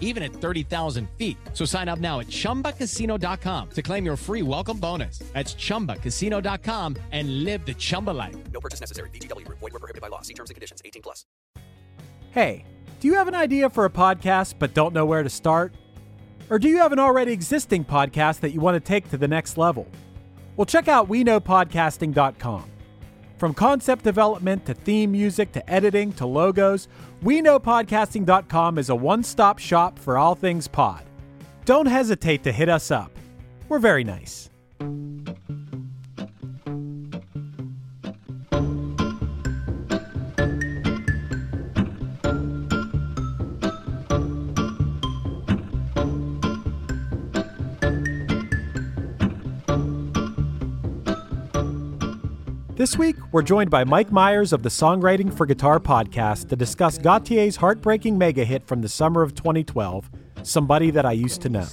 even at 30,000 feet. So sign up now at chumbacasino.com to claim your free welcome bonus. That's chumbacasino.com and live the Chumba life. No purchase necessary. VGW Group. Void were prohibited by law. See terms and conditions. 18 plus. Hey, do you have an idea for a podcast but don't know where to start? Or do you have an already existing podcast that you want to take to the next level? Well, check out WeKnowPodcasting.com. From concept development to theme music to editing to logos, WeKnowPodcasting.com is a one stop shop for all things pod. Don't hesitate to hit us up. We're very nice. This week, we're joined by Mike Meiers of the Songwriting for Guitar podcast to discuss Gotye's heartbreaking mega hit from the summer of 2012, Somebody That I Used to Know.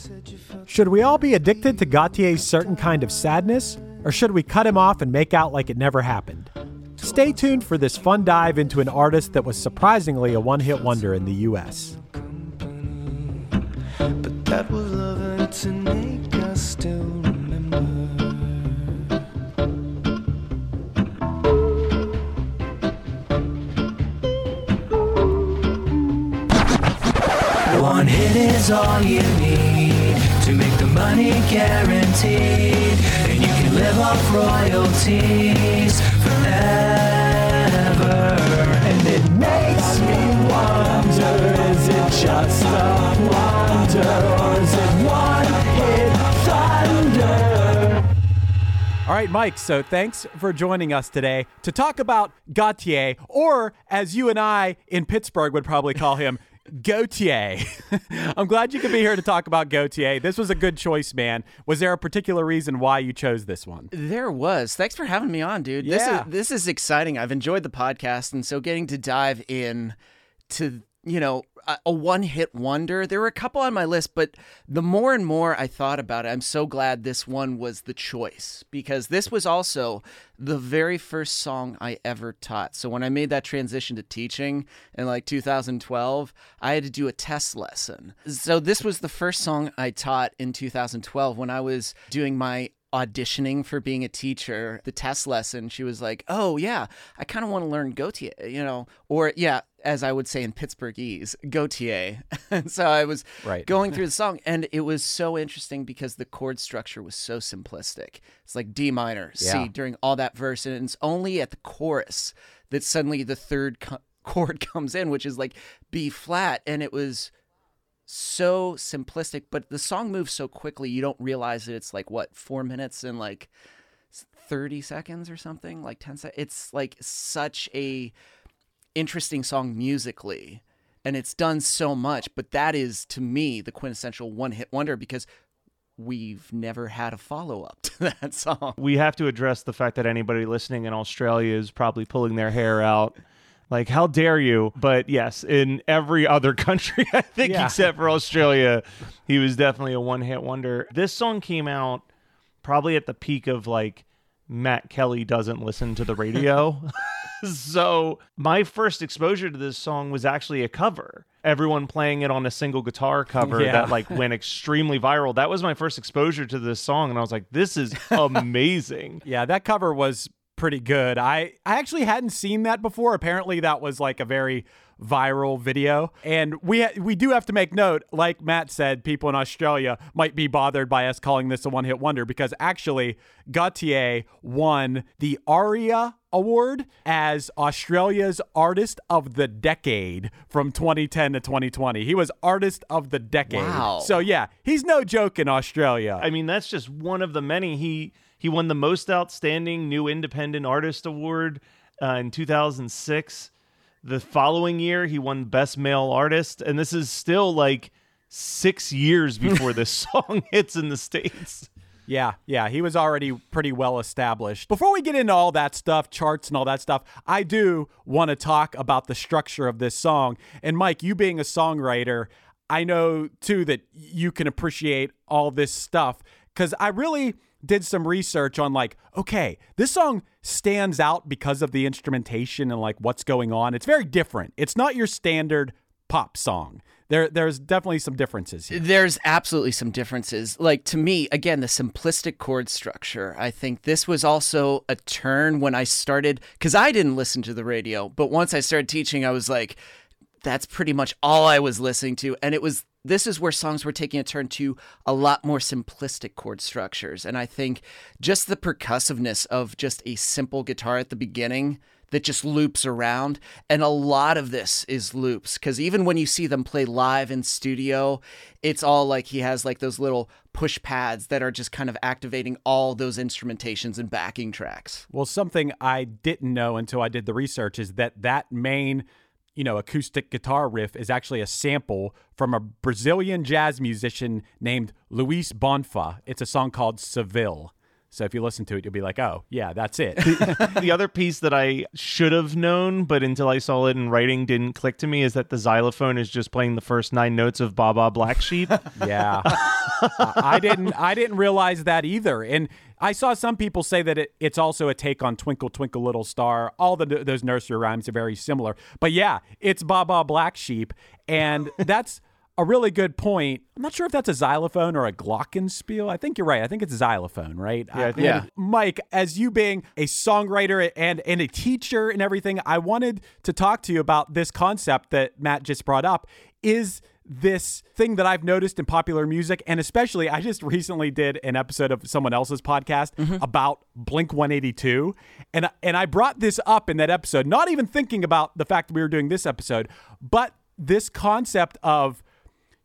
Should we all be addicted to Gotye's certain kind of sadness, or should we cut him off and make out like it never happened? Stay tuned for this fun dive into an artist that was surprisingly a one hit wonder in the US. But that was love to make us still is all you need to make the money guaranteed, and you can live off royalties forever. And it makes me wonder: is it just a wonder, or is it one hit thunder? All right, Mike, so thanks for joining us today to talk about Gotye, or as you and I in Pittsburgh would probably call him, Gautier. I'm glad you could be here to talk about Gotye. This was a good choice, man. Was there a particular reason why you chose this one? There was. Thanks for having me on, dude. This Yeah. is this is exciting. I've enjoyed the podcast, and so getting to dive in to you know a, a one-hit wonder. There were a couple on my list, but the more and more I thought about it, I'm so glad this one was the choice because this was also the very first song I ever taught. So when I made that transition to teaching in like 2012, I had to do a test lesson. So this was the first song I taught in 2012 when I was doing my auditioning for being a teacher, the test lesson, she was like, "Oh yeah, I kind of want to learn Gotye, you know, or yeah, as I would say in Pittsburghese, Gautier." and so I was Right. going through the song, and it was so interesting because the chord structure was so simplistic. It's like D minor, Yeah. C during all that verse, and it's only at the chorus that suddenly the third co- chord comes in, which is like B flat, and it was so simplistic, but the song moves so quickly you don't realize that it's like what four minutes and like thirty seconds or something, like ten seconds. It's like such a interesting song musically, and it's done so much, but that is to me the quintessential one hit wonder because we've never had a follow up to that song. we have to address the fact that anybody listening in Australia is probably pulling their hair out. Like, how dare you? But yes, in every other country, I think, Yeah. except for Australia, he was definitely a one hit wonder. This song came out probably at the peak of like Matt Kelly doesn't listen to the radio. so my first exposure to this song was actually a cover. Everyone playing it on a single guitar cover Yeah. that like went extremely viral. That was my first exposure to this song, and I was like, "This is amazing." Yeah, that cover was pretty good. I I actually hadn't seen that before. Apparently, that was like a very viral video. And we ha- we do have to make note, like Matt said, people in Australia might be bothered by us calling this a one-hit wonder because actually Gotye won the ARIA award as Australia's Artist of the Decade from 2010 to 2020. He was Artist of the Decade. Wow. So yeah, he's no joke in Australia. I mean, that's just one of the many. He he won the most outstanding new independent artist award uh, in 2006. The following year, he won best male artist, and this is still like six years before this song hits in the states. Yeah, yeah, he was already pretty well established. Before we get into all that stuff, charts and all that stuff, I do want to talk about the structure of this song. And Mike, you being a songwriter, I know too that you can appreciate all this stuff because I really did some research on like, okay, this song stands out because of the instrumentation and like what's going on. It's very different. It's not your standard pop song. There, there's definitely some differences here. There's absolutely some differences. Like to me, again, the simplistic chord structure. I think this was also a turn when I started because I didn't listen to the radio, but once I started teaching, I was like, that's pretty much all I was listening to, and it was. This is where songs were taking a turn to a lot more simplistic chord structures. And I think just the percussiveness of just a simple guitar at the beginning that just loops around. And a lot of this is loops because even when you see them play live in studio, it's all like he has like those little push pads that are just kind of activating all those instrumentations and backing tracks. Well, something I didn't know until I did the research is that that main, you know, acoustic guitar riff is actually a sample from a Brazilian jazz musician named Luiz Bonfá. It's a song called Seville. So if you listen to it, you'll be like, "Oh, yeah, that's it." the other piece that I should have known, but until I saw it in writing, didn't click to me is that the xylophone is just playing the first nine notes of Baa Baa Black Sheep. yeah, I didn't. I didn't realize that either. And I saw some people say that it, it's also a take on "Twinkle Twinkle Little Star." All the those nursery rhymes are very similar. But yeah, it's Baa Baa Black Sheep, and that's a really good point. I'm not sure if that's a xylophone or a glockenspiel. I think you're right. I think it's a xylophone, right? Yeah, I think Yeah. Mike, as you being a songwriter and and a teacher and everything, I wanted to talk to you about this concept that Matt just brought up. Is this thing that I've noticed in popular music, and especially I just recently did an episode of someone else's podcast mm-hmm. about Blink 182, and and I brought this up in that episode, not even thinking about the fact that we were doing this episode, but this concept of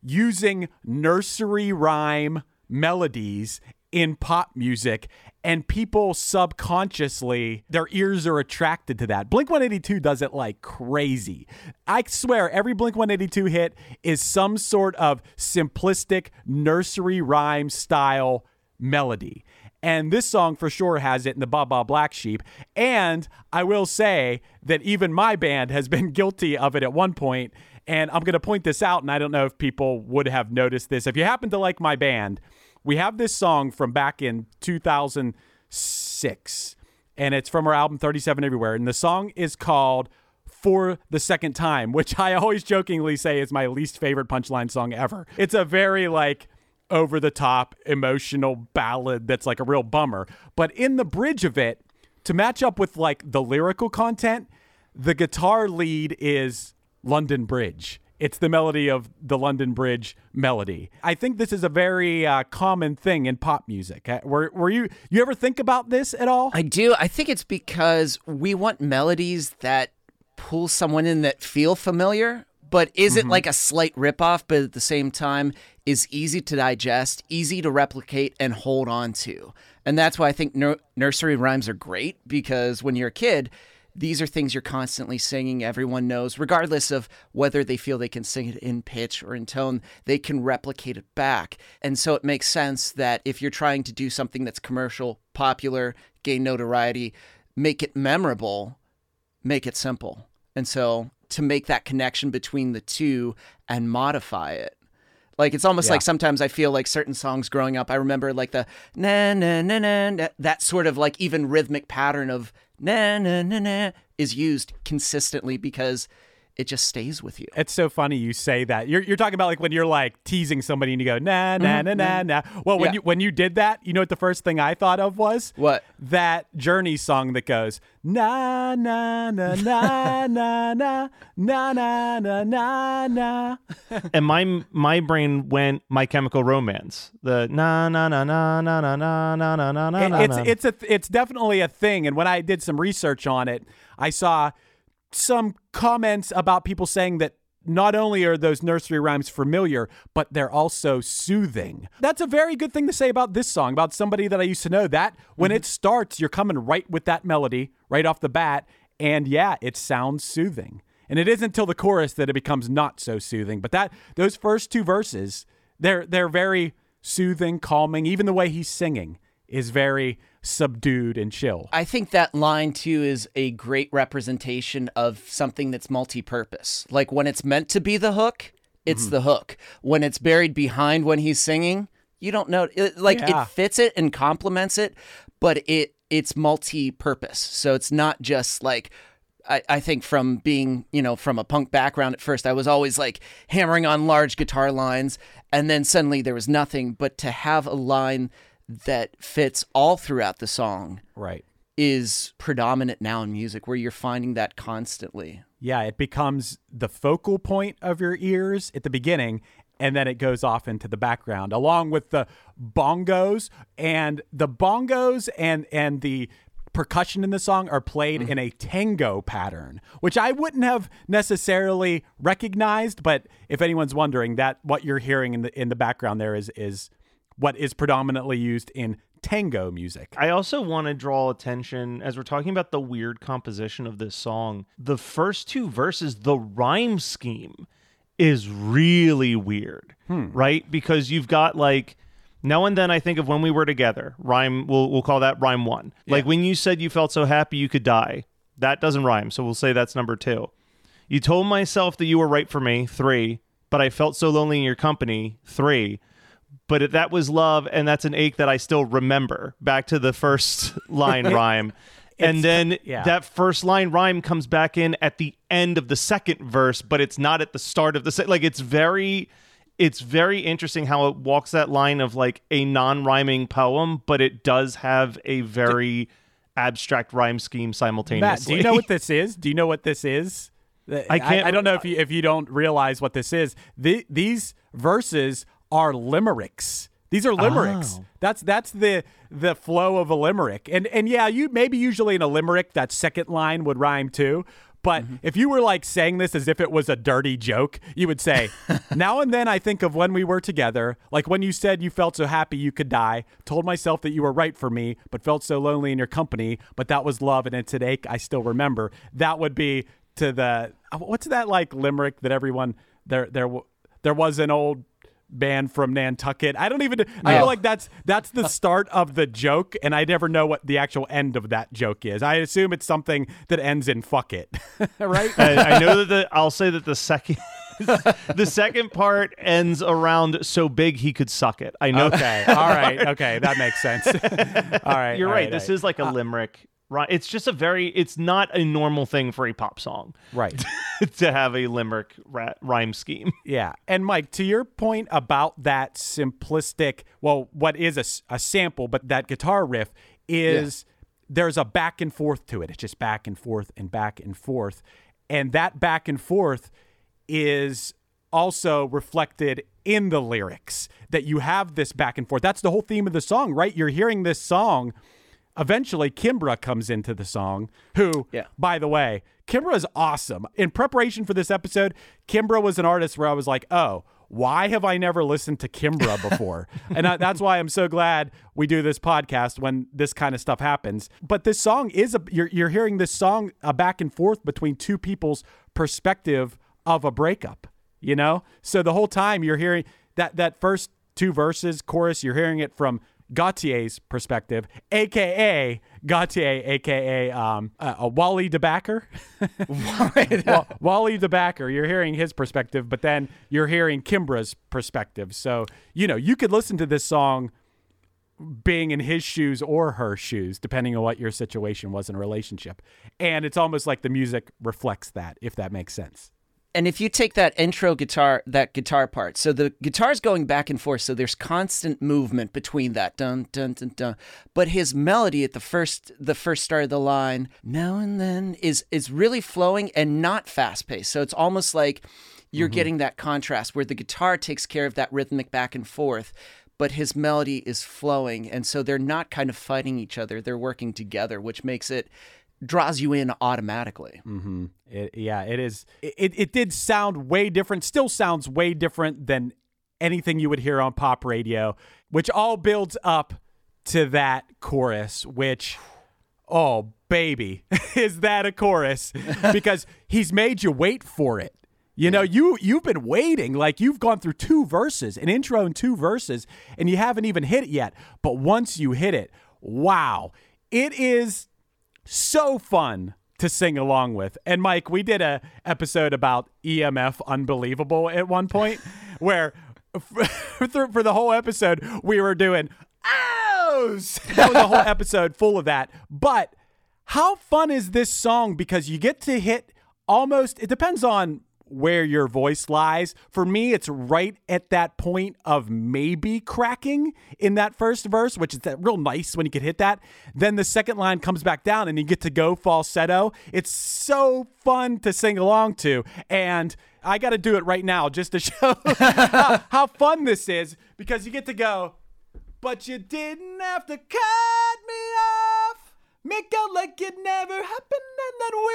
using nursery rhyme melodies in pop music and people subconsciously their ears are attracted to that. Blink 182 does it like crazy. I swear every Blink 182 hit is some sort of simplistic nursery rhyme style melody. And this song for sure has it in the Baa Baa Black Sheep. And I will say that even my band has been guilty of it at one point. And I'm going to point this out, and I don't know if people would have noticed this. If you happen to like my band, we have this song from back in 2006, and it's from our album 37 Everywhere. And the song is called For the Second Time, which I always jokingly say is my least favorite punchline song ever. It's a very like over the top emotional ballad that's like a real bummer. But in the bridge of it, to match up with like the lyrical content, the guitar lead is London Bridge. It's the melody of the London Bridge melody. I think this is a very uh, common thing in pop music. Uh, Were, were you you ever think about this at all? I do. I think it's because we want melodies that pull someone in that feel familiar, but isn't like a slight ripoff, but at the same time is easy to digest, easy to replicate, and hold on to. And that's why I think nur- nursery rhymes are great because when you're a kid, these are things you're constantly singing. Everyone knows, regardless of whether they feel they can sing it in pitch or in tone, they can replicate it back. And so it makes sense that if you're trying to do something that's commercial, popular, gain notoriety, make it memorable, make it simple. And so to make that connection between the two and modify it. Like it's almost Yeah. like sometimes I feel like certain songs growing up, I remember like the na na na na, na that sort of like even rhythmic pattern of na na na na is used consistently because it just stays with you. It's so funny you say that. You're, you're talking about like when you're like teasing somebody and you go na na na na na. Well, when Yeah. you when you did that, you know what the first thing I thought of was What? that Journey song that goes na na na na na na na na na na na. and my my brain went My Chemical Romance. The na na na na na na na na na na na. It- it's it's a it's definitely a thing. And when I did some research on it, I saw some comments about people saying that not only are those nursery rhymes familiar, but they're also soothing. That's a very good thing to say about this song, about somebody that I used to know. That when mm-hmm. it starts, you're coming right with that melody right off the bat. And yeah, it sounds soothing. And it isn't until the chorus that it becomes not so soothing. But that those first two verses, they're they're very soothing, calming. Even the way he's singing is very subdued and chill. I think that line too is a great representation of something that's multi-purpose. Like when it's meant to be the hook, it's mm-hmm. the hook. When it's buried behind when he's singing, you don't know. It, like Yeah. it fits it and complements it, but it it's multi-purpose. So it's not just like. I, I think from being, you know, from a punk background at first, I was always like hammering on large guitar lines, and then suddenly there was nothing. But to have a line that fits all throughout the song, Right. is predominant now in music where you're finding that constantly. Yeah, it becomes the focal point of your ears at the beginning and then it goes off into the background along with the bongos and the bongos and and the percussion in the song are played mm-hmm. in a tango pattern, which I wouldn't have necessarily recognized, but if anyone's wondering that what you're hearing in the in the background there is is what is predominantly used in tango music. I also want to draw attention as we're talking about the weird composition of this song. The first two verses, the rhyme scheme is really weird, hmm. right? Because you've got like now and then I think of when we were together. Rhyme we'll we'll call that rhyme 1. Like when you said you felt so happy you could die. That doesn't rhyme, so we'll say that's number 2. You told myself that you were right for me, 3, but I felt so lonely in your company, 3 but it, that was love and that's an ache that i still remember back to the first line rhyme and then yeah. that first line rhyme comes back in at the end of the second verse but it's not at the start of the se- like it's very it's very interesting how it walks that line of like a non-rhyming poem but it does have a very abstract rhyme scheme Matt, simultaneously do you know what this is? Do you know what this is? I can't- I, don't know if you if you don't realize what this is. The, these verses are limericks. These are limericks. Oh. That's that's the the flow of a limerick. And and yeah, you maybe usually in a limerick that second line would rhyme too. But Mm-hmm. if you were like saying this as if it was a dirty joke, you would say, Now and then I think of when we were together, like when you said you felt so happy you could die, told myself that you were right for me, but felt so lonely in your company, but that was love and it's an ache I still remember. That would be to the what's that like limerick that everyone there there there was an old band from Nantucket. I don't even I feel oh. like that's that's the start of the joke and I never know what the actual end of that joke is. I assume it's something that ends in fuck it. right? I, I know that the, I'll say that the second the second part ends around so big he could suck it. I know Okay. All right. Okay. That makes sense. all right. You're all right. This is like a uh, limerick. Right. It's just a very. It's not a normal thing for a pop song right. to have a limerick ra- rhyme scheme. Yeah. And Mike, to your point about that simplistic, well, what is a, a sample, but that guitar riff is there's a back and forth to it. It's just back and forth and back and forth. And that back and forth is also reflected in the lyrics that you have this back and forth. That's the whole theme of the song, right? You're hearing this song. Eventually, Kimbra comes into the song, who, Yeah. by the way, Kimbra is awesome. In preparation for this episode, Kimbra was an artist where I was like, oh, why have I never listened to Kimbra before? and I, that's why I'm so glad we do this podcast when this kind of stuff happens. But this song is a you're you're hearing this song a back and forth between two people's perspective of a breakup. You know, so the whole time you're hearing that that first two verses chorus, you're hearing it from Gotye's perspective, aka Gautier, aka um, uh, uh, Wally DeBacker. Wa- Wally DeBacker, you're hearing his perspective, but then you're hearing Kimbra's perspective. So you know you could listen to this song being in his shoes or her shoes, depending on what your situation was in a relationship, and it's almost like the music reflects that, if that makes sense. And if you take that intro guitar, that guitar part, so the guitar's going back and forth, so there's constant movement between that dun dun dun dun. But his melody at the first, the first start of the line, now and then, is is really flowing and not fast paced. So it's almost like you're mm-hmm. getting that contrast where the guitar takes care of that rhythmic back and forth, but his melody is flowing, and so they're not kind of fighting each other; they're working together, which makes it draws you in automatically. Mm-hmm. It, yeah, it is. It, it did sound way different. Still sounds way different than anything you would hear on pop radio, which all builds up to that chorus. Which, oh baby, is that a chorus? because he's made you wait for it. You know, you you've been waiting like you've gone through two verses, an intro and two verses, and you haven't even hit it yet. But once you hit it, wow, it is so fun to sing along with. And Mike, we did a episode about EMF Unbelievable at one point where for, for the whole episode we were doing ows. That was a whole episode full of that. But how fun is this song because you get to hit almost it depends on where your voice lies. For me, it's right at that point of maybe cracking in that first verse, which is that real nice when you can hit that. Then the second line comes back down and you get to go falsetto. It's so fun to sing along to. And I got to do it right now just to show how, how fun this is because you get to go, but you didn't have to cut me off. Make out like it never happened and that we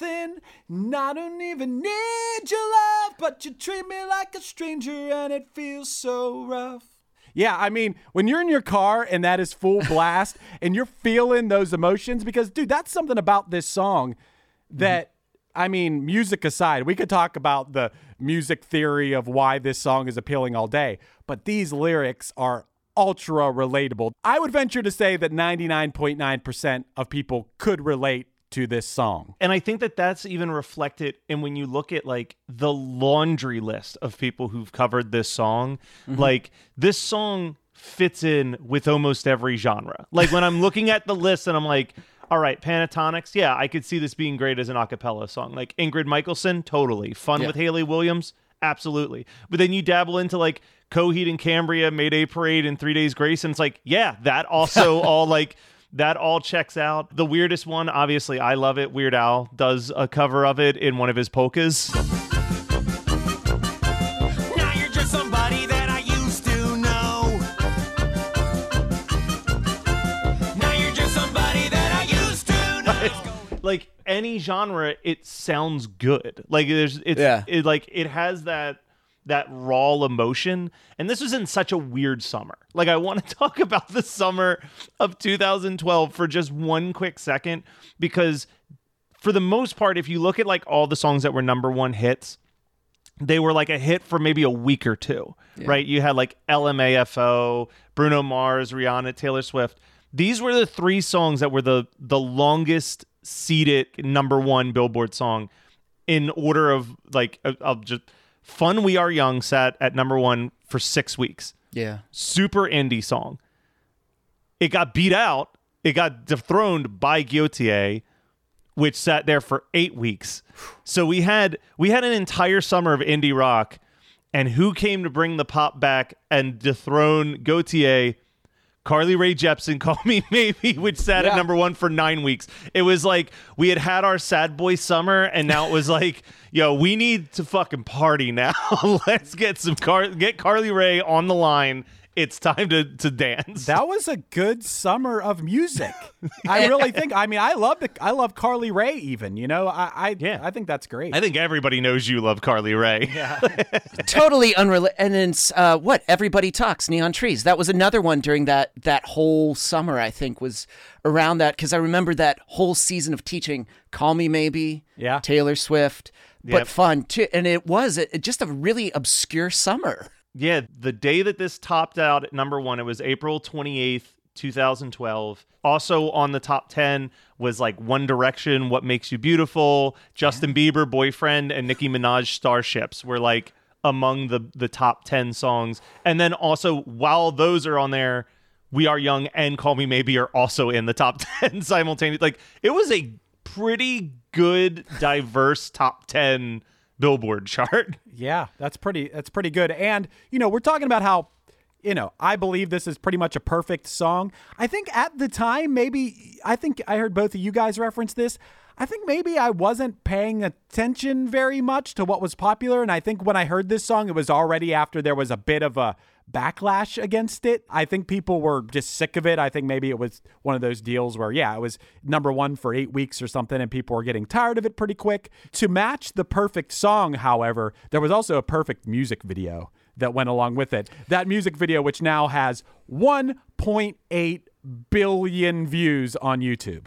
nothing. And I don't even need your love, but you treat me like a stranger and it feels so rough. Yeah, I mean, when you're in your car and that is full blast and you're feeling those emotions, because, dude, that's something about this song that, I mean, music aside, we could talk about the music theory of why this song is appealing all day, but these lyrics are ultra relatable. I would venture to say that 99.9% of people could relate to this song. And I think that that's even reflected in when you look at like the laundry list of people who've covered this song. Mm-hmm. Like this song fits in with almost every genre. Like when I'm looking at the list and I'm like, all right, Pentatonix, yeah, I could see this being great as an a cappella song. Like Ingrid Michaelson, totally. Fun Yeah. with Hayley Williams, absolutely. But then you dabble into like Coheed and Cambria, Mayday Parade, and Three Days Grace, and it's like, yeah, that also all like that all checks out. The weirdest one, obviously, I love it. Weird Al does a cover of it in one of his polkas. Now you're just somebody that I used to know. Now you're just somebody that I used to know. like any genre it sounds good like there's it's Yeah. it like it has that that raw emotion and this was in such a weird summer like i want to talk about the summer of 2012 for just one quick second because for the most part if you look at like all the songs that were number one hits they were like a hit for maybe a week or two, right? You had like LMFAO, Bruno Mars, Rihanna, Taylor Swift. These were the three songs that were the the longest seated number one Billboard song in order of like I'll just "Fun We Are Young" sat at number one for six weeks. Yeah. Super indie song. It got beat out. It got dethroned by Gotye, which sat there for eight weeks. So we had we had an entire summer of indie rock, and who came to bring the pop back and dethrone Gotye? Carly Rae Jepsen, "Call Me Maybe," which sat at number one for nine weeks. It was like we had had our sad boy summer, and now it was like, yo, we need to fucking party now. Let's get some Car- get Carly Rae on the line it's time to to dance. That was a good summer of music. I really think. I mean, I love the. I love Carly Rae. Even you know, I. I Yeah. I think that's great. I think everybody knows you love Carly Rae. Yeah. totally unrelated. And then uh, what? Everybody talks. Neon trees. That was another one during that that whole summer. I think was around that because I remember that whole season of teaching. Call me maybe. Yeah. Taylor Swift. But Yep. fun too, and it was it, just a really obscure summer. Yeah, the day that this topped out at number one, it was April 28th, 2012. Also on the top 10 was like One Direction, What Makes You Beautiful, Justin Bieber, Boyfriend, and Nicki Minaj, Starships were like among the, the top 10 songs. And then also, while those are on there, We Are Young and Call Me Maybe are also in the top 10 simultaneously. Like, it was a pretty good, diverse top 10 Billboard chart. Yeah, that's pretty that's pretty good. And you know, we're talking about how you know, I believe this is pretty much a perfect song. I think at the time maybe I think I heard both of you guys reference this. I think maybe I wasn't paying attention very much to what was popular and I think when I heard this song it was already after there was a bit of a backlash against it. I think people were just sick of it. I think maybe it was one of those deals where, yeah, it was number one for eight weeks or something, and people were getting tired of it pretty quick. To match the perfect song, however, there was also a perfect music video that went along with it. That music video, which now has 1.8 billion views on YouTube.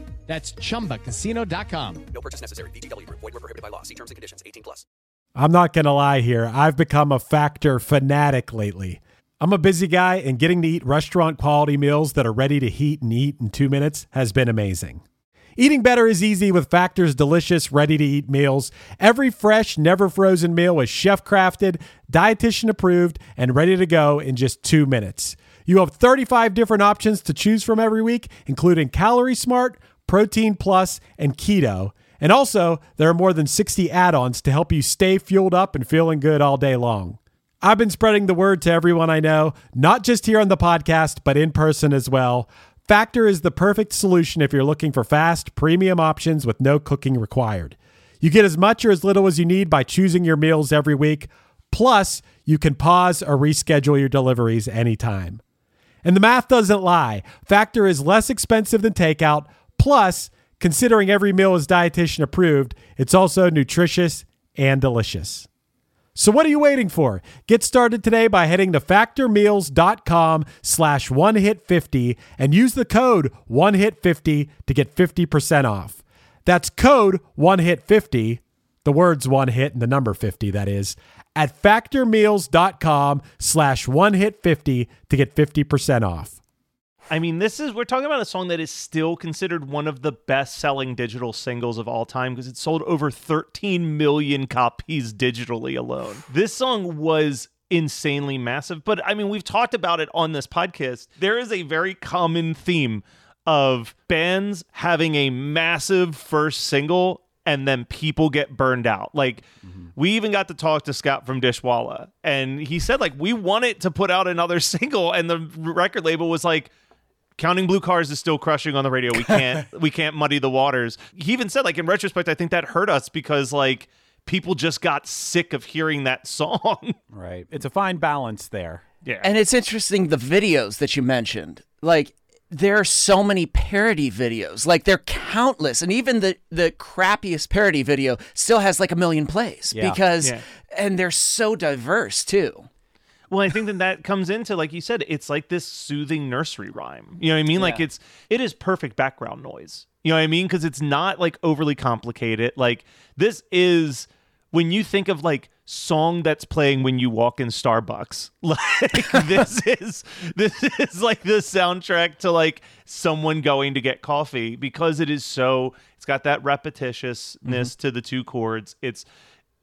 That's chumbacasino.com. No purchase necessary. VGW Group. Void were prohibited by law. See terms and conditions. 18 plus. I'm not going to lie here. I've become a factor fanatic lately. I'm a busy guy, and getting to eat restaurant quality meals that are ready to heat and eat in two minutes has been amazing. Eating better is easy with Factor's delicious, ready to eat meals. Every fresh, never frozen meal is chef crafted, dietitian approved, and ready to go in just two minutes. You have 35 different options to choose from every week, including Calorie Smart, Protein Plus, and Keto. And also, there are more than 60 add ons to help you stay fueled up and feeling good all day long. I've been spreading the word to everyone I know, not just here on the podcast, but in person as well. Factor is the perfect solution if you're looking for fast, premium options with no cooking required. You get as much or as little as you need by choosing your meals every week. Plus, you can pause or reschedule your deliveries anytime. And the math doesn't lie. Factor is less expensive than takeout. Plus, considering every meal is dietitian approved, it's also nutritious and delicious. So what are you waiting for? Get started today by heading to factormeals.com slash one hit 50 and use the code one hit 50 to get 50% off. That's code one hit 50, the words one hit and the number 50 that is, at factormeals.com slash one hit 50 to get 50% off. I mean, this is we're talking about a song that is still considered one of the best-selling digital singles of all time because it sold over 13 million copies digitally alone. This song was insanely massive, but I mean, we've talked about it on this podcast. There is a very common theme of bands having a massive first single and then people get burned out. Like mm-hmm. we even got to talk to Scott from Dishwalla and he said like we wanted to put out another single and the record label was like Counting Blue Cars is still crushing on the radio. We can't we can't muddy the waters. He even said like in retrospect I think that hurt us because like people just got sick of hearing that song. Right. It's a fine balance there. yeah. And it's interesting the videos that you mentioned. Like there are so many parody videos. Like they're countless. And even the the crappiest parody video still has like a million plays Yeah. because Yeah. and they're so diverse too. Well, I think that that comes into like you said, it's like this soothing nursery rhyme. You know what I mean? Like it's it is perfect background noise. You know what I mean? Because it's not like overly complicated. Like this is when you think of like song that's playing when you walk in Starbucks. Like this is this is like the soundtrack to like someone going to get coffee because it is so it's got that repetitiousness mm-hmm. to the two chords. It's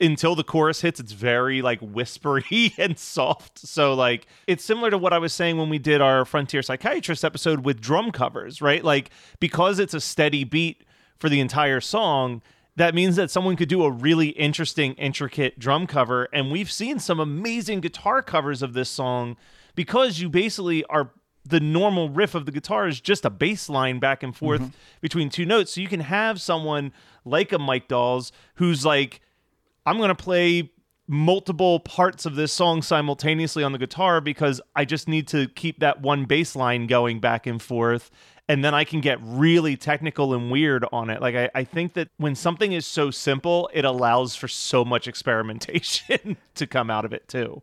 until the chorus hits it's very like whispery and soft. So like it's similar to what i was saying when we did our frontier psychiatrist episode with drum covers right? Like because it's a steady beat for the entire song that means that someone could do a really interesting intricate drum cover. And we've seen some amazing guitar covers of this song because you basically are the normal riff of the guitar is just a bass line back and forth mm-hmm. between two notes. So you can have someone like a Mike Dawes who's like I'm going to play multiple parts of this song simultaneously on the guitar because I just need to keep that one bass line going back and forth. And then I can get really technical and weird on it. Like, I, I think that when something is so simple, it allows for so much experimentation to come out of it, too.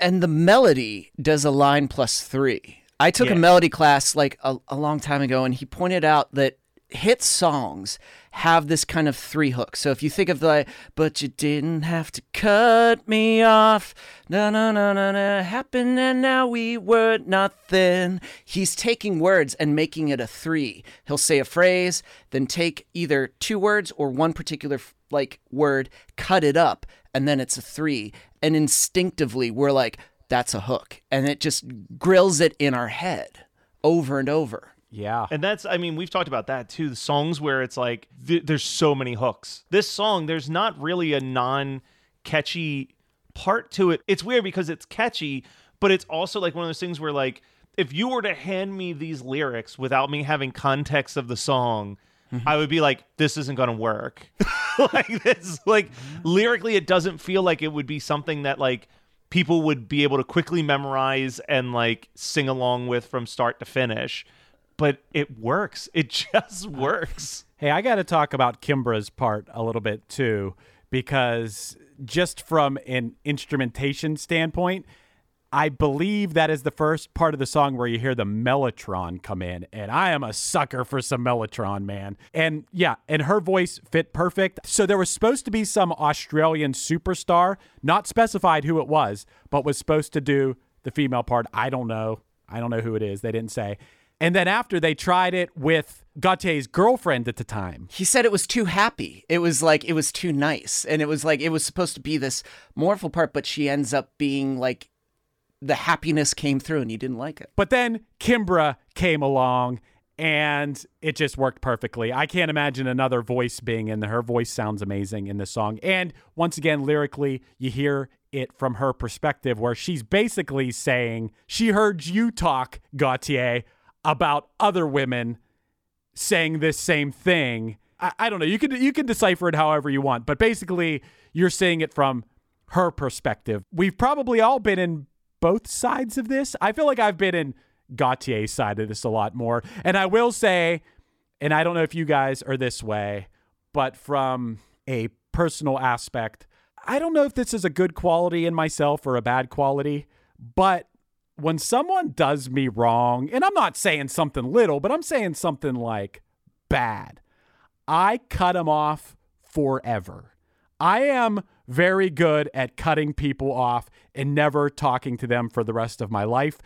and the melody does a line plus three. I took Yeah. a melody class like a, a long time ago, and he pointed out that hit songs have this kind of three hook. So if you think of the, but you didn't have to cut me off, no, no, no, no, no, happened and now we were nothing. He's taking words and making it a three. He'll say a phrase, then take either two words or one particular like word, cut it up, and then it's a three. And instinctively, we're like, that's a hook. And it just grills it in our head over and over. Yeah. And that's, I mean, we've talked about that too. The songs where it's like, th- there's so many hooks. This song, there's not really a non catchy part to it. It's weird because it's catchy, but it's also like one of those things where, like, if you were to hand me these lyrics without me having context of the song, mm-hmm. I would be like, this isn't going to work. like, this, like, mm-hmm. lyrically, it doesn't feel like it would be something that, like, people would be able to quickly memorize and, like, sing along with from start to finish but it works. It just works. Hey, I got to talk about Kimbra's part a little bit too, because just from an instrumentation standpoint, I believe that is the first part of the song where you hear the mellotron come in, and I am a sucker for some mellotron, man. And yeah, and her voice fit perfect. So there was supposed to be some Australian superstar, not specified who it was, but was supposed to do the female part. I don't know. I don't know who it is. They didn't say. And then after they tried it with Gotye's girlfriend at the time. He said it was too happy. It was like, it was too nice. And it was like, it was supposed to be this mournful part, but she ends up being like, the happiness came through and you didn't like it. But then Kimbra came along and it just worked perfectly. I can't imagine another voice being in there. Her voice sounds amazing in this song. And once again, lyrically, you hear it from her perspective where she's basically saying she heard you talk, Gotye, about other women saying this same thing. I, I don't know. You can you can decipher it however you want, but basically you're saying it from her perspective. We've probably all been in both sides of this. I feel like I've been in Gotye's side of this a lot more. And I will say, and I don't know if you guys are this way, but from a personal aspect, I don't know if this is a good quality in myself or a bad quality, but when someone does me wrong, and I'm not saying something little, but I'm saying something like bad, I cut them off forever. I am very good at cutting people off and never talking to them for the rest of my life.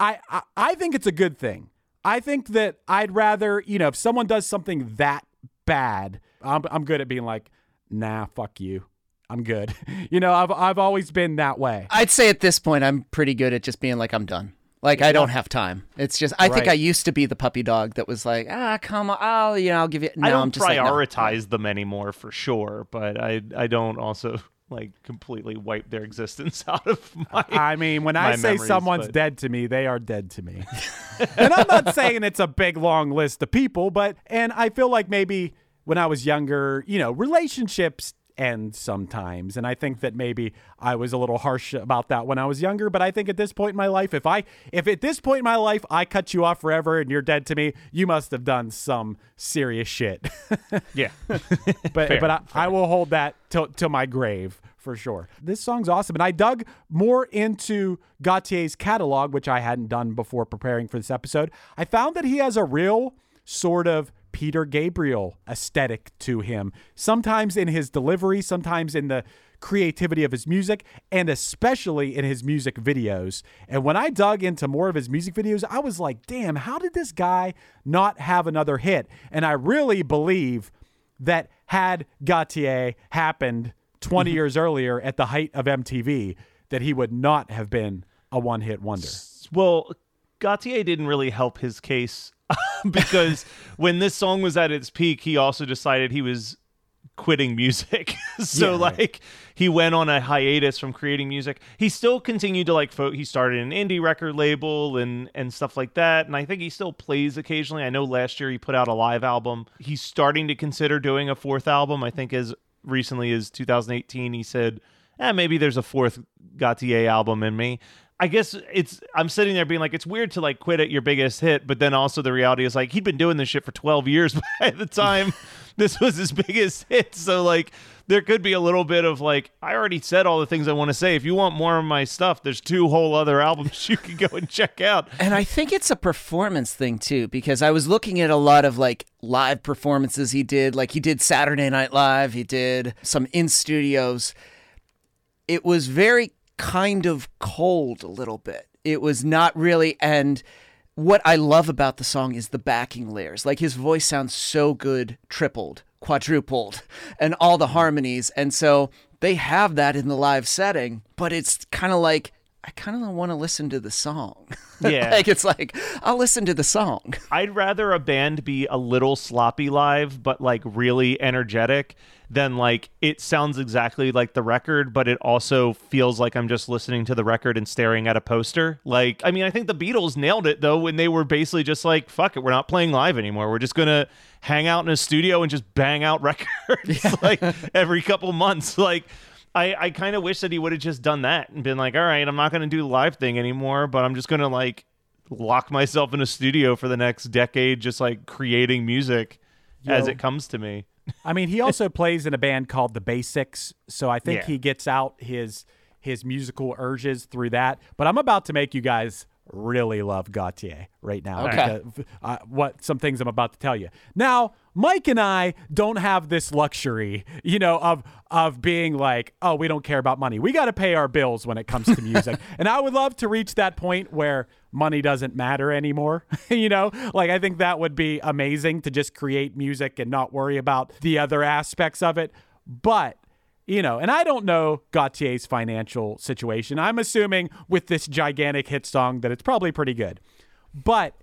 I, I, I think it's a good thing. I think that I'd rather, you know, if someone does something that bad, I'm, I'm good at being like, nah, fuck you. I'm good. You know, I've, I've always been that way. I'd say at this point, I'm pretty good at just being like, I'm done. Like, I don't have time. It's just, I think I used to be the puppy dog that was like, ah, come on, I'll, you know, I'll give you. No, I don't am just like, no. prioritize them anymore for sure, but I I don't also like completely wipe their existence out of my. I mean, when I say memories, someone's but- dead to me, they are dead to me. and I'm not saying it's a big long list of people, but and I feel like maybe when I was younger, you know, relationships end sometimes, and I think that maybe I was a little harsh about that when I was younger. But I think at this point in my life, if I if at this point in my life I cut you off forever and you're dead to me, you must have done some serious shit. yeah, but Fair, but I, I will hold that till till my grave for sure. This song's awesome, and I dug more into Gotye's catalog, which I hadn't done before preparing for this episode. I found that he has a real sort of Peter Gabriel aesthetic to him. Sometimes in his delivery, sometimes in the creativity of his music, and especially in his music videos. And when I dug into more of his music videos, I was like, damn, how did this guy not have another hit? And I really believe that had Gotye happened 20 mm-hmm. years earlier at the height of MTV that he would not have been a one hit wonder. Well, Gotye didn't really help his case because when this song was at its peak, he also decided he was quitting music. so Yeah, right. like he went on a hiatus from creating music. He still continued to like fo- he started an indie record label and and stuff like that and I think he still plays occasionally. I know last year he put out a live album. He's starting to consider doing a fourth album. I think as recently as 2018 he said, "Eh, maybe there's a fourth Gotye album in me." I guess it's I'm sitting there being like it's weird to like quit at your biggest hit, but then also the reality is like he'd been doing this shit for 12 years by the time this was his biggest hit. So like there could be a little bit of like I already said all the things I want to say. If you want more of my stuff, there's two whole other albums you can go and check out. And I think it's a performance thing too, because I was looking at a lot of like live performances he did. Like he did Saturday Night Live, he did some in studios. It was very kind of cold a little bit. It was not really. And what I love about the song is the backing layers. Like his voice sounds so good, tripled, quadrupled, and all the harmonies. And so they have that in the live setting, but it's kind of like. I kind of want to listen to the song. Yeah. like it's like I'll listen to the song. I'd rather a band be a little sloppy live, but like really energetic than like it sounds exactly like the record, but it also feels like I'm just listening to the record and staring at a poster. Like, I mean, I think the Beatles nailed it though when they were basically just like, fuck it, we're not playing live anymore. We're just gonna hang out in a studio and just bang out records like every couple months. Like, I, I kind of wish that he would have just done that and been like, all right, I'm not going to do the live thing anymore, but I'm just going to like lock myself in a studio for the next decade, just like creating music as it comes to me. I mean, he also plays in a band called The Basics, so I think Yeah. he gets out his his musical urges through that. But I'm about to make you guys really love Gotye right now. Okay. because, uh, what some things I'm about to tell you. Now, Mike and I don't have this luxury, you know, of of being like, oh, we don't care about money. We got to pay our bills when it comes to music. and I would love to reach that point where money doesn't matter anymore. you know, like I think that would be amazing to just create music and not worry about the other aspects of it. But you know, and I don't know Gotye's financial situation. I'm assuming with this gigantic hit song that it's probably pretty good. But,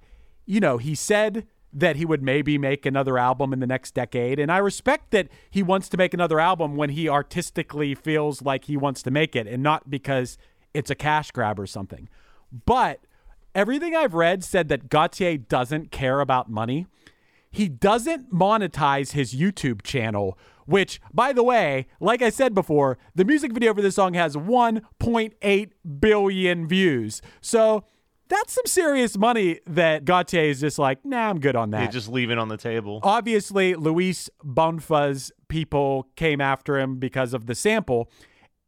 you know, he said that he would maybe make another album in the next decade. And I respect that he wants to make another album when he artistically feels like he wants to make it and not because it's a cash grab or something. But everything I've read said that Gotye doesn't care about money he doesn't monetize his YouTube channel, which, by the way, like I said before, the music video for this song has 1.8 billion views. So that's some serious money that Gotye is just like, nah, I'm good on that. Yeah, just leave it on the table. Obviously, Luiz Bonfá's people came after him because of the sample.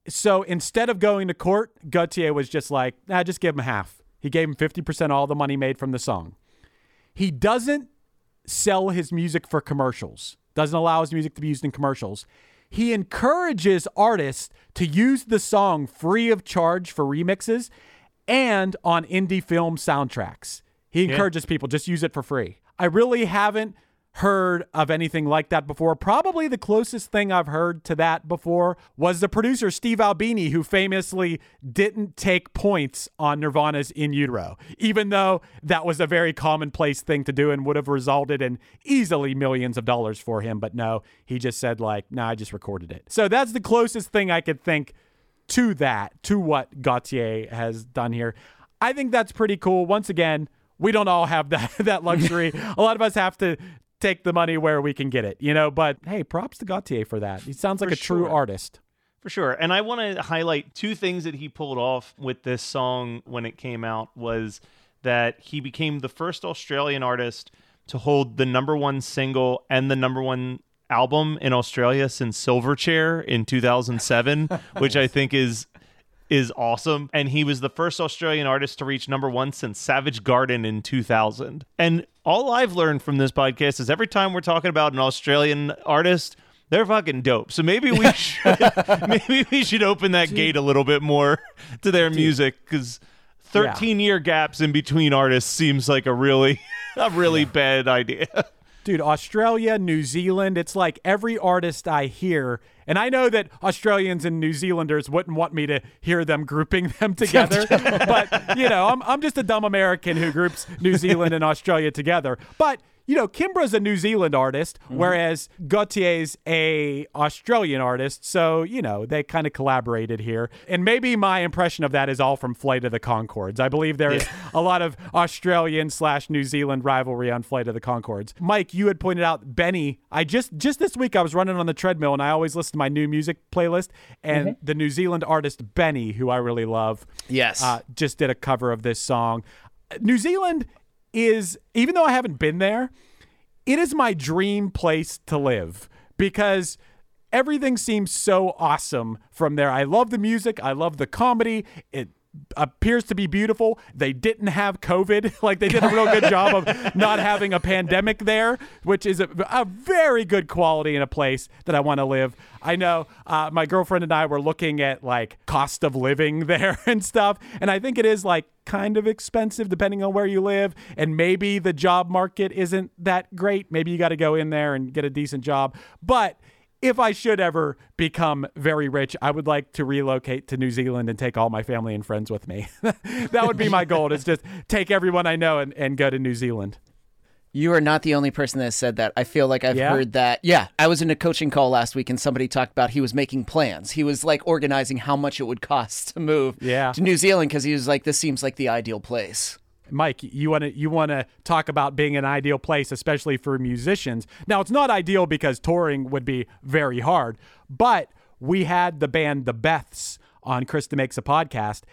So instead of going to court, Gotye was just like, nah, just give him half. He gave him 50% of all the money made from the song. He doesn't sell his music for commercials, doesn't allow his music to be used in commercials. He encourages artists to use the song free of charge for remixes and on indie film soundtracks. He encourages people just use it for free. I really haven't heard of anything like that before. Probably the closest thing I've heard to that before was the producer Steve Albini, who famously didn't take points on Nirvana's In Utero, even though that was a very commonplace thing to do and would have resulted in easily millions of dollars for him. But no, he just said, like, nah, I just recorded it. So that's the closest thing I could think to that, to what Gotye has done here. I think that's pretty cool. Once again, we don't all have that that luxury. a lot of us have to take the money where we can get it, you know. But hey, props to Gotye for that. He sounds like For a true artist. For sure. And I want to highlight two things that he pulled off with this song when it came out was that he became the first Australian artist to hold the number one single and the number one album in Australia since Silverchair in 2007, which I think is is awesome. And he was the first Australian artist to reach number one since Savage Garden in 2000. And all I've learned from this podcast is every time we're talking about an Australian artist, they're fucking dope. So maybe we should maybe we should open that gate a little bit more to their music because 13 year gaps in between artists seems like a really a really bad idea. Dude, Australia, New Zealand, it's like every artist I hear, and I know that Australians and New Zealanders wouldn't want me to hear them grouping them together, but you know, I'm I'm just a dumb American who groups New Zealand and Australia together. But you know, Kimbra's a New Zealand artist, whereas Gotye's a Australian artist. So, you know, they kind of collaborated here. And maybe my impression of that is all from Flight of the Conchords. I believe there is a lot of Australian slash New Zealand rivalry on Flight of the Conchords. Mike, you had pointed out BENEE. I just just this week I was running on the treadmill and I always listen to my new music playlist and the New Zealand artist BENEE, who I really love, Yes. uh, just did a cover of this song. New Zealand is, even though I haven't been there, it is my dream place to live because everything seems so awesome from there. I love the music, I love the comedy. It appears to be beautiful. They didn't have COVID. Like they did a real good job of not having a pandemic there, which is a, a very good quality in a place that I want to live. I know uh, my girlfriend and I were looking at like cost of living there and stuff, and I think it is like kind of expensive depending on where you live, and maybe the job market isn't that great. Maybe you got to go in there and get a decent job, but if I should ever become very rich, I would like to relocate to New Zealand and take all my family and friends with me. that would be my goal is just take everyone I know and, and go to New Zealand. You are not the only person that has said that. I feel like I've Yeah? heard that. Yeah, I was in a coaching call last week and somebody talked about he was making plans. He was like organizing how much it would cost to move Yeah. to New Zealand because he was like, this seems like the ideal place. Mike, you want to you want to talk about being an ideal place, especially for musicians. Now, it's not ideal because touring would be very hard, but we had the band The Beths on Krista Makes a Podcast,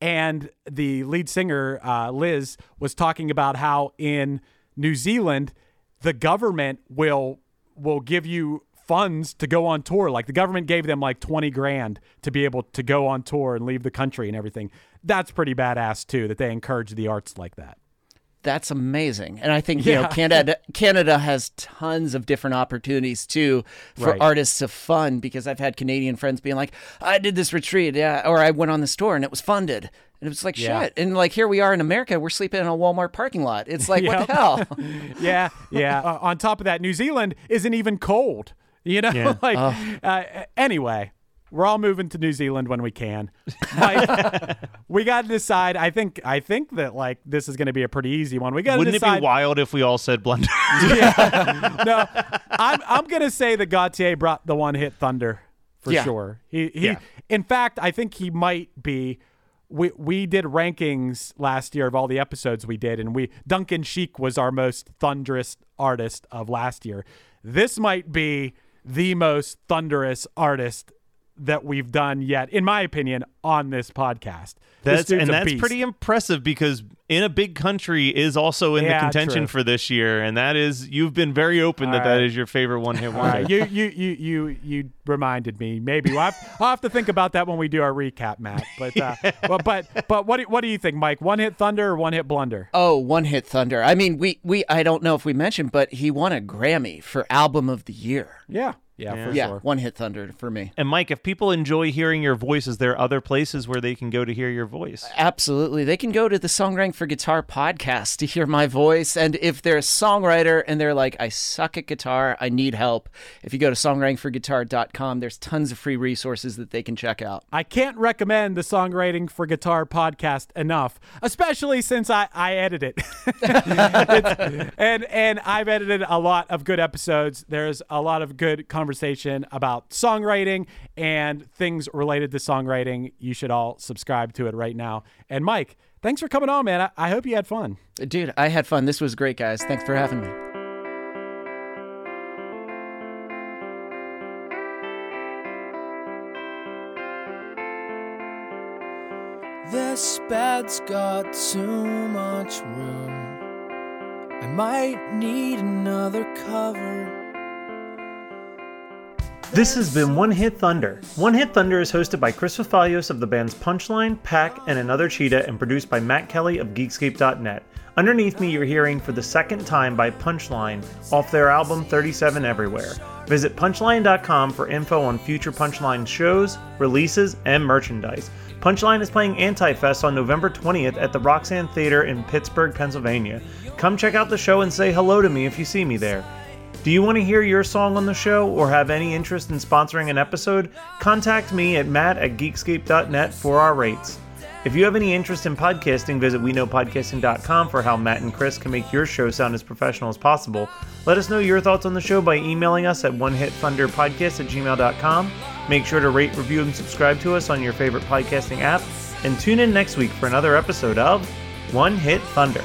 and the lead singer uh, Liz was talking about how in New Zealand the government will will give you funds to go on tour. Like the government gave them like 20 grand to be able to go on tour and leave the country and everything. That's pretty badass too that they encourage the arts like that. That's amazing. And I think, you know, Canada Canada has tons of different opportunities too for Right. artists to fund because I've had Canadian friends being like, I did this retreat, yeah, or I went on the store and it was funded. And it was like Yeah. shit. And like here we are in America, we're sleeping in a Walmart parking lot. It's like what the hell? yeah, yeah. Uh, on top of that, New Zealand isn't even cold. You know, Yeah. like uh, anyway, we're all moving to New Zealand when we can. Mike, we got to decide. I think I think that like this is going to be a pretty easy one. We got to Wouldn't it be wild if we all said Blunder? yeah. no, I'm I'm gonna say that Gotye brought the one hit thunder for Yeah. sure. He he. Yeah. In fact, I think he might be. We we did rankings last year of all the episodes we did, and we Duncan Sheik was our most thunderous artist of last year. This might be the most thunderous artist that we've done yet, in my opinion, on this podcast. That's and that's beast. pretty impressive because in a big country is also in Yeah, the contention true. for this year, and that is you've been very open that All that right. is your favorite one hit All wonder. right, you, you, you, you, you reminded me. Maybe we'll I'll have to think about that when we do our recap, Matt. But, uh, well, but, but what, do, what do you think, Mike? One hit thunder or one hit blunder? Oh, one hit thunder. I mean, we we I don't know if we mentioned, but he won a Grammy for album of the year. Yeah, yeah, for yeah, sure. one hit thunder for me. And Mike, if people enjoy hearing your voice, is there other places where they can go to hear your voice? Absolutely. They can go to the Songwriting for Guitar podcast to hear my voice. And if they're a songwriter and they're like, I suck at guitar, I need help, if you go to songwritingforguitar.com, there's tons of free resources that they can check out. I can't recommend the Songwriting for Guitar podcast enough, especially since I, I edit it. And and I've edited a lot of good episodes. There's a lot of good conversation about songwriting and things related to songwriting. You should all subscribe to it right now. And Mike, thanks for coming on, man. I, I hope you had fun. Dude, I had fun. This was great, guys. Thanks for having me. This bed's got too much room. I might need another cover. This has been One Hit Thunder. One Hit Thunder is hosted by Chris Fafalios of the bands Punchline, Pack, and Another Cheetah, and produced by Matt Kelly of Geekscape.net. Underneath me, you're hearing for the second time by Punchline off their album 37 Everywhere. Visit punchline.com for info on future Punchline shows, releases, and merchandise. Punchline is playing Anti-Fest on November 20th at the Roxian Theater in Pittsburgh, Pennsylvania. Come check out the show and say hello to me if you see me there. Do you want to hear your song on the show or have any interest in sponsoring an episode? Contact me at matt at geekscape.net for our rates. If you have any interest in podcasting, visit WeKnowPodcasting.com for how Matt and Chris can make your show sound as professional as possible. Let us know your thoughts on the show by emailing us at OneHitThunderPodcast at gmail.com. Make sure to rate, review, and subscribe to us on your favorite podcasting app. And tune in next week for another episode of One Hit Thunder.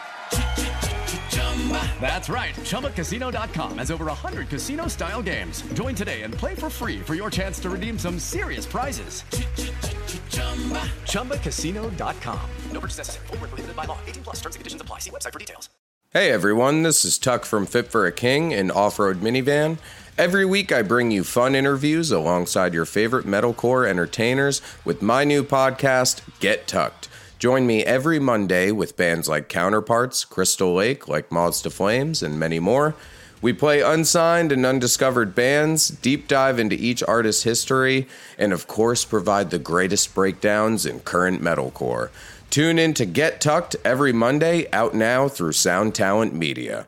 That's right. ChumbaCasino.com has over 100 casino style games. Join today and play for free for your chance to redeem some serious prizes. ChumbaCasino.com. No purchase necessary. Void where prohibited by law. 18 plus. Terms and conditions apply. See website for details. Hey everyone, this is Tuck from Fit for a King, an off road minivan. Every week I bring you fun interviews alongside your favorite metalcore entertainers with my new podcast, Get Tucked. Join me every Monday with bands like Counterparts, Crystal Lake, like Moths to Flames, and many more. We play unsigned and undiscovered bands, deep dive into each artist's history, and of course provide the greatest breakdowns in current metalcore. Tune in to Get Tucked every Monday, out now through Sound Talent Media.